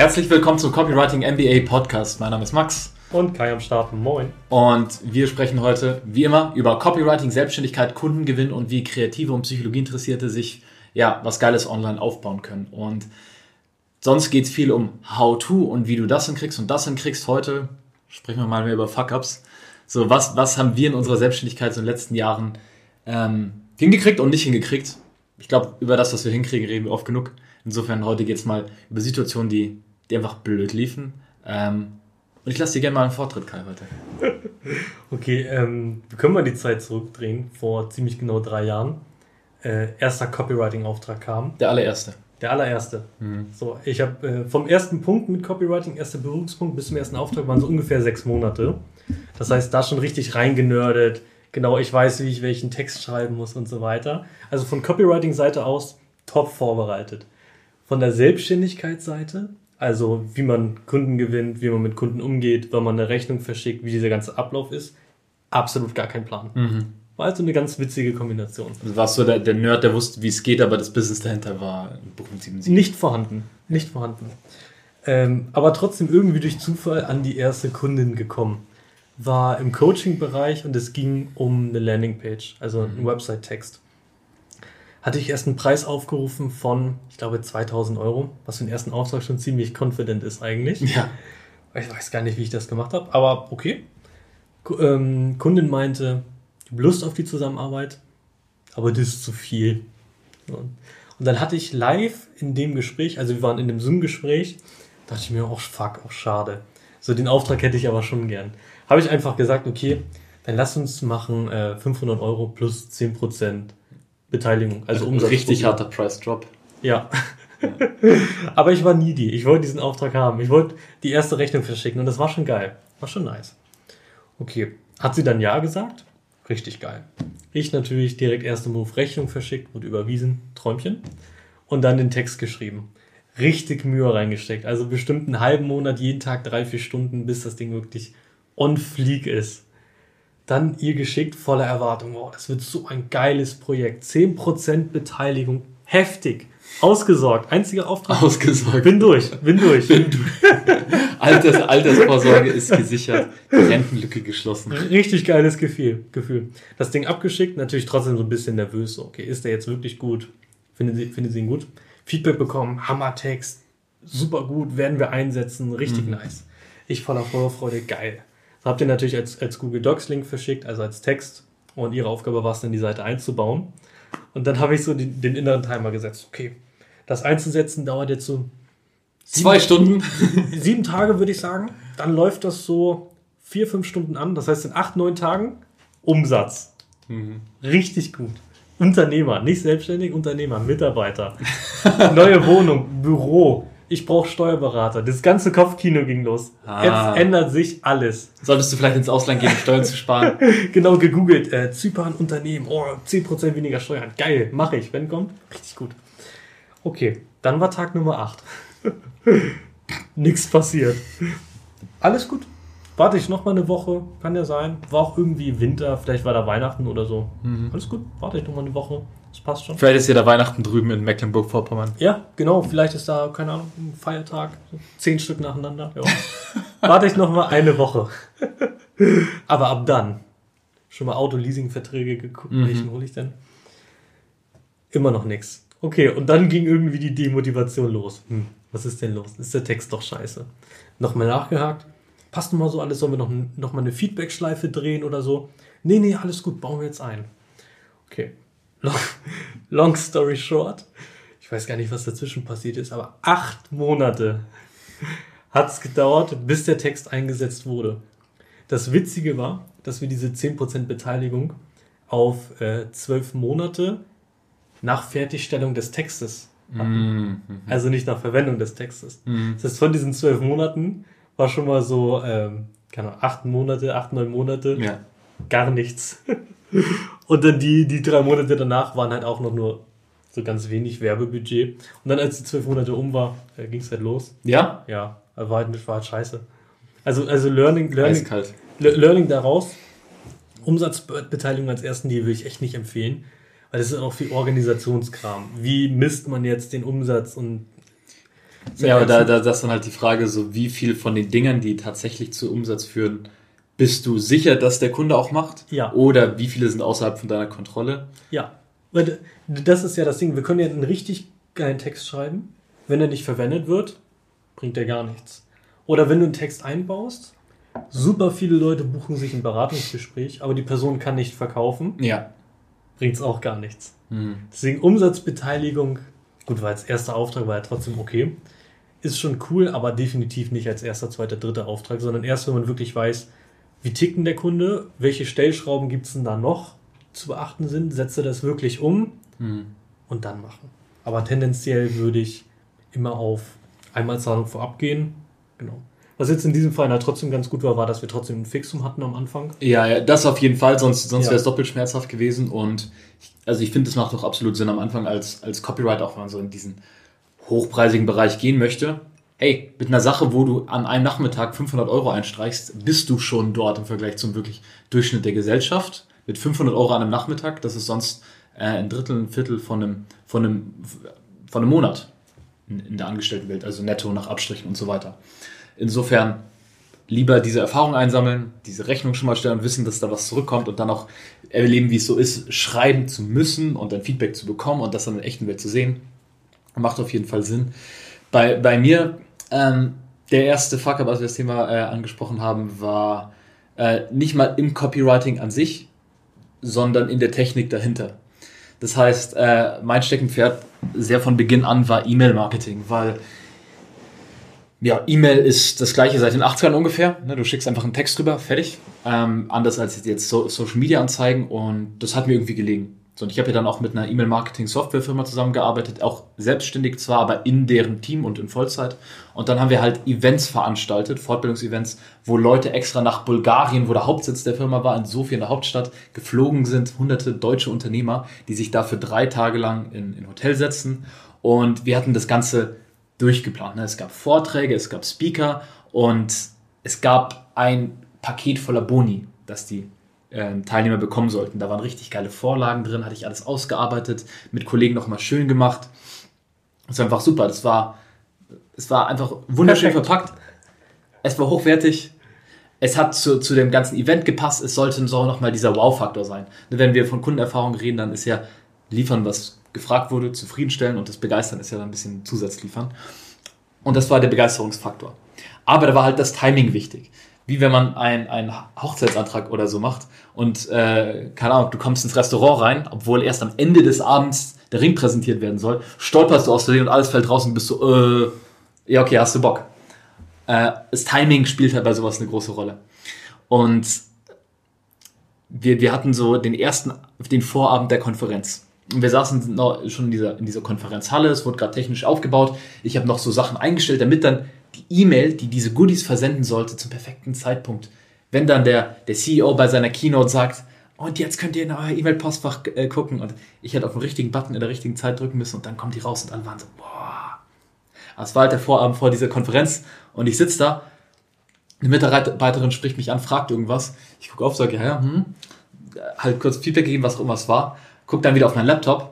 Herzlich willkommen zum Copywriting MBA Podcast. Mein Name ist Max. Und Kai am Start. Moin. Und wir sprechen heute, wie immer, über Copywriting, Selbstständigkeit, Kundengewinn und wie Kreative und Psychologieinteressierte sich ja was Geiles online aufbauen können. Und sonst geht es viel um How-To und wie du das hinkriegst und das hinkriegst. Heute sprechen wir mal mehr über Fuck-Ups. So, was, was haben wir in unserer Selbstständigkeit so in den letzten Jahren ähm, hingekriegt und nicht hingekriegt? Ich glaube, über das, was wir hinkriegen, reden wir oft genug. Insofern heute geht es mal über Situationen, die, die einfach blöd liefen. Ähm, und ich lasse dir gerne mal einen Vortritt, Kai, heute. okay, ähm, wir können mal die Zeit zurückdrehen, vor ziemlich genau drei Jahren. Äh, erster Copywriting-Auftrag kam. Der allererste. Der allererste. Mhm. So, ich habe äh, vom ersten Punkt mit Copywriting, erster Berührungspunkt bis zum ersten Auftrag waren so ungefähr sechs Monate. Das heißt, da schon richtig reingenördet. Genau, ich weiß, wie ich welchen Text schreiben muss und so weiter. Also von Copywriting-Seite aus top vorbereitet. Von der Selbstständigkeitsseite, also wie man Kunden gewinnt, wie man mit Kunden umgeht, wann man eine Rechnung verschickt, wie dieser ganze Ablauf ist, absolut gar kein Plan. Mhm. War also eine ganz witzige Kombination. Also warst du der, der Nerd, der wusste, wie es geht, aber das Business dahinter war Buchung 77. Nicht vorhanden. Nicht vorhanden. Ähm, aber trotzdem irgendwie durch Zufall an die erste Kundin gekommen. War im Coaching-Bereich und es ging um eine Landingpage, also einen mhm. Website-Text hatte ich erst einen Preis aufgerufen von, ich glaube, 2000 Euro, was für den ersten Auftrag schon ziemlich confident ist eigentlich. Ja. Ich weiß gar nicht, wie ich das gemacht habe, aber okay. Ähm, Kundin meinte, ich habe Lust auf die Zusammenarbeit, aber das ist zu viel. Und dann hatte ich live in dem Gespräch, also wir waren in dem Zoom-Gespräch, dachte ich mir, oh fuck, auch schade. So den Auftrag hätte ich aber schon gern. Habe ich einfach gesagt, okay, dann lass uns machen äh, 500 Euro plus 10 Prozent Beteiligung. Also Umsatz. Richtig harter Price Drop. Ja. Aber ich war needy. Ich wollte diesen Auftrag haben. Ich wollte die erste Rechnung verschicken und das war schon geil. War schon nice. Okay. Hat sie dann Ja gesagt? Richtig geil. Ich natürlich direkt erste Move Rechnung verschickt, wurde überwiesen. Träumchen. Und dann den Text geschrieben. Richtig Mühe reingesteckt. Also bestimmt einen halben Monat, jeden Tag drei, vier Stunden, bis das Ding wirklich on fleek ist dann ihr geschickt voller Erwartung. Oh, das wird so ein geiles Projekt. 10% Beteiligung. Heftig. Ausgesorgt. Einziger Auftrag. Ausgesorgt. Bin durch. Bin durch. Bin durch. Alters, Altersvorsorge ist gesichert. Rentenlücke geschlossen. Richtig geiles Gefühl. Gefühl. Das Ding abgeschickt. Natürlich trotzdem so ein bisschen nervös. Okay, ist der jetzt wirklich gut? Finden Sie, finden Sie ihn gut? Feedback bekommen. Hammertext. Super gut. Werden wir einsetzen. Richtig mhm. nice. Ich voller Vorfreude. Geil. Das habt ihr natürlich als, als Google Docs Link verschickt, also als Text. Und ihre Aufgabe war es dann, die Seite einzubauen. Und dann habe ich so den, den, inneren Timer gesetzt. Okay, das einzusetzen dauert jetzt so sieben, zwei Stunden. sieben Tage, würde ich sagen. Dann läuft das so vier, fünf Stunden an. Das heißt, in acht, neun Tagen Umsatz. Mhm. Richtig gut. Unternehmer, nicht selbstständig, Unternehmer, Mitarbeiter. Neue Wohnung, Büro, ich brauche Steuerberater. Das ganze Kopfkino ging los. Ah. Jetzt ändert sich alles. Solltest du vielleicht ins Ausland gehen, Steuern zu sparen? genau, gegoogelt. Äh, Zypern Unternehmen. Oh, 10% weniger Steuern. Geil, mache ich. Wenn kommt, richtig gut. Okay, dann war Tag Nummer 8. Nichts passiert. Alles gut. Warte ich noch mal eine Woche, kann ja sein. War auch irgendwie Winter, vielleicht war da Weihnachten oder so. Mhm. Alles gut, warte ich noch mal eine Woche. Das passt schon. Vielleicht ist ja da Weihnachten drüben in Mecklenburg-Vorpommern. Ja, genau. Vielleicht ist da, keine Ahnung, ein Feiertag. Zehn Stück nacheinander. Ja. Warte ich noch mal eine Woche. Aber ab dann. Schon mal Auto-Leasing-Verträge geguckt. Mhm. Welchen hole ich denn? Immer noch nichts. Okay, und dann ging irgendwie die Demotivation los. Hm, was ist denn los? Ist der Text doch scheiße? Nochmal nachgehakt. Passt mal so alles? Sollen wir noch, noch mal eine Feedback-Schleife drehen oder so? Nee, nee, alles gut, bauen wir jetzt ein. Okay, long, long story short, ich weiß gar nicht, was dazwischen passiert ist, aber acht Monate hat es gedauert, bis der Text eingesetzt wurde. Das Witzige war, dass wir diese 10% Beteiligung auf äh, zwölf Monate nach Fertigstellung des Textes hatten. Mm Also nicht nach Verwendung des Textes. Mm Das heißt, von diesen zwölf Monaten war schon mal so, ähm, keine Ahnung, acht Monate, acht, neun Monate, ja. gar nichts. Und dann die, die drei Monate danach waren halt auch noch nur so ganz wenig Werbebudget. Und dann, als die zwölf Monate um war, äh, ging es halt los. Ja? Ja, war halt, war halt scheiße. Also, also Learning, Learning, Learning daraus, Umsatzbeteiligung als ersten Deal würde ich echt nicht empfehlen, weil das ist auch viel Organisationskram. Wie misst man jetzt den Umsatz und Ja, aber da, da das ist dann halt die Frage, so wie viel von den Dingern, die tatsächlich zu Umsatz führen, bist du sicher, dass der Kunde auch macht? Ja. Oder wie viele sind außerhalb von deiner Kontrolle? Ja. Weil Das ist ja das Ding. Wir können ja einen richtig geilen Text schreiben. Wenn er nicht verwendet wird, bringt er gar nichts. Oder wenn du einen Text einbaust, super viele Leute buchen sich ein Beratungsgespräch, aber die Person kann nicht verkaufen, Ja. bringt es auch gar nichts. Hm. Deswegen Umsatzbeteiligung, gut, weil als erster Auftrag war ja trotzdem okay, ist schon cool, aber definitiv nicht als erster, zweiter, dritter Auftrag, sondern erst, wenn man wirklich weiß, wie tickt denn der Kunde, welche Stellschrauben gibt es denn da noch zu beachten sind, setze das wirklich um Hm. und dann machen. Aber tendenziell würde ich immer auf Einmalzahlung vorab gehen. Genau. Was jetzt in diesem Fall halt trotzdem ganz gut war, war, dass wir trotzdem ein Fixum hatten am Anfang. Ja, ja, das auf jeden Fall, sonst, sonst Ja. wäre es doppelt schmerzhaft gewesen. Und ich, also ich finde, es macht doch absolut Sinn am Anfang als, als Copyright, auch wenn man so in diesen hochpreisigen Bereich gehen möchte. Hey, mit einer Sache, wo du an einem Nachmittag 500 Euro einstreichst, bist du schon dort im Vergleich zum wirklich Durchschnitt der Gesellschaft. Mit 500 Euro an einem Nachmittag, das ist sonst äh, ein Drittel, ein Viertel von einem, von einem, von einem Monat in, in der Angestelltenwelt, also netto nach Abstrichen und so weiter. Insofern lieber diese Erfahrung einsammeln, diese Rechnung schon mal stellen und wissen, dass da was zurückkommt und dann auch erleben, wie es so ist, schreiben zu müssen und dann Feedback zu bekommen und das dann in der echten Welt zu sehen. Macht auf jeden Fall Sinn. Bei, bei mir, ähm, der erste Fuck-up, als wir das Thema äh, angesprochen haben, war äh, nicht mal im Copywriting an sich, sondern in der Technik dahinter. Das heißt, äh, mein Steckenpferd sehr von Beginn an war E-Mail-Marketing, weil ja, E-Mail ist das gleiche seit den 80ern ungefähr. Ne, du schickst einfach einen Text drüber, fertig. Ähm, anders als jetzt so Social Media Anzeigen und das hat mir irgendwie gelegen. So, und ich habe ja dann auch mit einer E-Mail-Marketing-Software-Firma zusammengearbeitet, auch selbstständig zwar, aber in deren Team und in Vollzeit. Und dann haben wir halt Events veranstaltet, Fortbildungsevents, wo Leute extra nach Bulgarien, wo der Hauptsitz der Firma war, in Sofia, in der Hauptstadt, geflogen sind. Hunderte deutsche Unternehmer, die sich dafür drei Tage lang in, in Hotel setzen. Und wir hatten das Ganze durchgeplant. Ne? Es gab Vorträge, es gab Speaker und es gab ein Paket voller Boni, das die ähm, Teilnehmer bekommen sollten. Da waren richtig geile Vorlagen drin, hatte ich alles ausgearbeitet, mit Kollegen nochmal schön gemacht. Das war einfach super. Das war, es war einfach wunderschön Perfekt. verpackt. Es war hochwertig. Es hat zu, zu dem ganzen Event gepasst. Es sollte so nochmal dieser Wow-Faktor sein. Wenn wir von Kundenerfahrung reden, dann ist ja liefern, was gefragt wurde, zufriedenstellen und das Begeistern ist ja dann ein bisschen Zusatz liefern. Und das war der Begeisterungsfaktor. Aber da war halt das Timing wichtig. Wie wenn man einen, Hochzeitsantrag oder so macht und, äh, keine Ahnung, du kommst ins Restaurant rein, obwohl erst am Ende des Abends der Ring präsentiert werden soll, stolperst du aus Versehen und alles fällt raus und bist so, äh, ja, okay, hast du Bock. Äh, das Timing spielt halt bei sowas eine große Rolle. Und wir, wir hatten so den ersten, den Vorabend der Konferenz. Und wir saßen noch schon in dieser, in dieser Konferenzhalle, es wurde gerade technisch aufgebaut. Ich habe noch so Sachen eingestellt, damit dann die E-Mail, die diese Goodies versenden sollte, zum perfekten Zeitpunkt, wenn dann der, der CEO bei seiner Keynote sagt, und jetzt könnt ihr in euer E-Mail-Postfach äh, gucken. Und ich hätte auf den richtigen Button in der richtigen Zeit drücken müssen und dann kommt die raus und alle waren so, boah. Das war halt der Vorabend vor dieser Konferenz und ich sitze da, eine Mitarbeiterin spricht mich an, fragt irgendwas. Ich gucke auf, sage, ja, hm. Halt kurz Feedback gegeben, was auch immer es war. Guck dann wieder auf meinen Laptop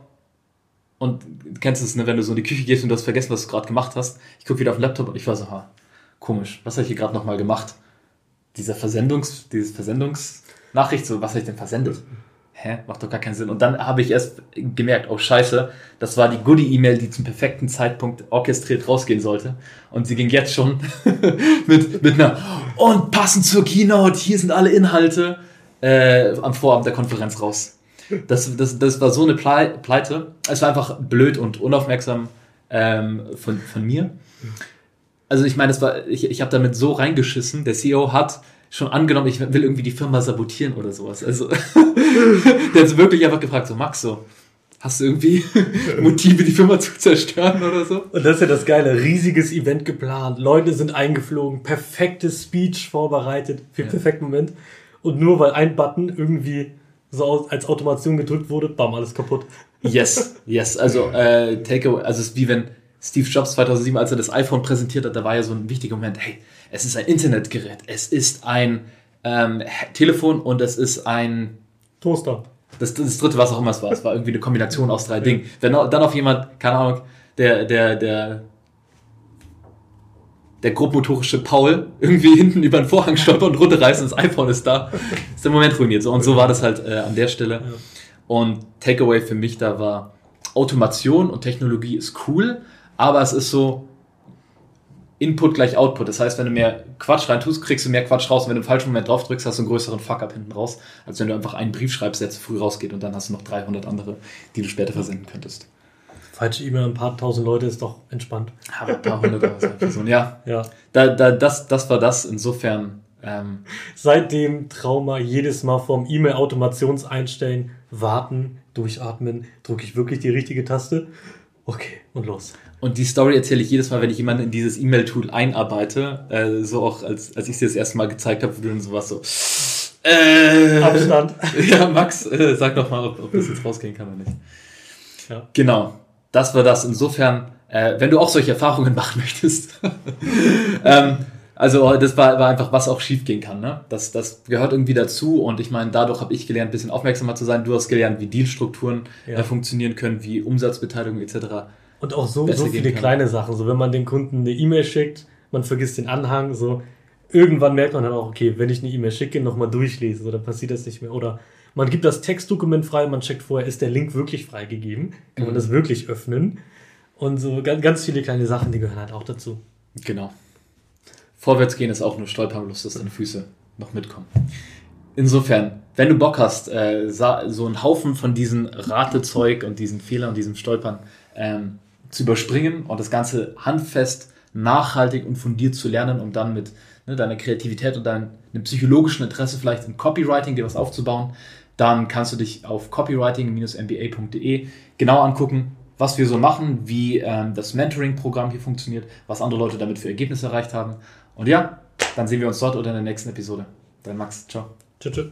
und du kennst es, ne, wenn du so in die Küche gehst und du hast vergessen, was du gerade gemacht hast. Ich gucke wieder auf den Laptop und ich war so, ha, komisch, was habe ich hier gerade nochmal gemacht? Dieser Versendungs, dieses Versendungsnachricht, so, was habe ich denn versendet? Hä? Macht doch gar keinen Sinn. Und dann habe ich erst gemerkt, oh scheiße, das war die Goodie-E-Mail, die zum perfekten Zeitpunkt orchestriert rausgehen sollte. Und sie ging jetzt schon mit, mit einer, und passend zur Keynote, hier sind alle Inhalte, äh, am Vorabend der Konferenz raus. Das, das, das war so eine Plei- Pleite. Es war einfach blöd und unaufmerksam ähm, von, von mir. Also ich meine, es war, ich, ich habe damit so reingeschissen. Der CEO hat schon angenommen, ich will irgendwie die Firma sabotieren oder sowas. Also der hat wirklich einfach gefragt, so Max, so hast du irgendwie Motive, die Firma zu zerstören oder so? Und das ist ja das Geile. Riesiges Event geplant. Leute sind eingeflogen. Perfektes Speech vorbereitet. Für den Ja. perfekten Moment. Und nur weil ein Button irgendwie so als Automation gedrückt wurde, bam, alles kaputt. Yes, yes. Also äh, Takeaway, also es ist wie wenn Steve Jobs 2007, als er das iPhone präsentiert hat, da war ja so ein wichtiger Moment. Hey, es ist ein Internetgerät, es ist ein ähm, Telefon und es ist ein Toaster. das, das dritte, was auch immer es war. Es war irgendwie eine Kombination aus drei Dingen. Wenn dann auf jemand, keine Ahnung, der der der der grobmotorische Paul irgendwie hinten über den Vorhang stolpert und runterreißt und das iPhone ist da, ist der Moment ruiniert. So, und so war das halt äh, an der Stelle. Und Takeaway für mich da war, Automation und Technologie ist cool, aber es ist so Input gleich Output. Das heißt, wenn du mehr Quatsch rein tust, kriegst du mehr Quatsch raus. Und wenn du im falschen Moment drauf drückst, hast du einen größeren Fuck-up hinten raus, als wenn du einfach einen Brief schreibst, der zu früh rausgeht und dann hast du noch 300 andere, die du später versenden könntest. Falsche E-Mail an ein paar tausend Leute ist doch entspannt. Aber ein paar hundert Personen. Ja, Ja. da, da, das, das war das. Insofern, ähm, Seitdem Trauma jedes Mal vorm E-Mail-Automationseinstellen, warten, durchatmen, drücke ich wirklich die richtige Taste. Okay, und los. und die Story erzähle ich jedes Mal, wenn ich jemanden in dieses E-Mail-Tool einarbeite. Äh, so auch, als, als ich dir das erste Mal gezeigt habe, wo du dann sowas so. Äh, Abstand. Ja, Max, äh, sag doch mal, ob, ob das jetzt rausgehen kann oder nicht. Ja. Genau, das war das. Insofern, äh, wenn du auch solche Erfahrungen machen möchtest, ähm, also das war, war einfach, was auch schief gehen kann. Ne? Das, das gehört irgendwie dazu und ich meine, dadurch habe ich gelernt, ein bisschen aufmerksamer zu sein. Du hast gelernt, wie Dealstrukturen Ja. äh, funktionieren können, wie Umsatzbeteiligung etc. Und auch so, so viele kleine Sachen. So, wenn man den Kunden eine E-Mail schickt, man vergisst den Anhang, so. Irgendwann merkt man dann auch, okay, wenn ich eine E-Mail schicke, nochmal durchlese, so, dann passiert das nicht mehr. Oder man gibt das Textdokument frei, man checkt vorher, ist der Link wirklich freigegeben? Kann man Mhm. das wirklich öffnen? Und so ganz, ganz viele kleine Sachen, die gehören halt auch dazu. Genau. Vorwärts gehen ist auch nur stolpern, bloß dass deine Füße noch mitkommen. Insofern, wenn du Bock hast, äh, so einen Haufen von diesen Ratezeug und diesen Fehlern und diesem Stolpern ähm, zu überspringen und das Ganze handfest, nachhaltig und fundiert zu lernen, um dann mit ne, deiner Kreativität und deinem psychologischen Interesse vielleicht im Copywriting dir was aufzubauen, dann kannst du dich auf copywriting-mba.de genau angucken, was wir so machen, wie ähm, das Mentoring-Programm hier funktioniert, was andere Leute damit für Ergebnisse erreicht haben. Und ja, dann sehen wir uns dort oder in der nächsten Episode. Dein Max, ciao. Tschüss.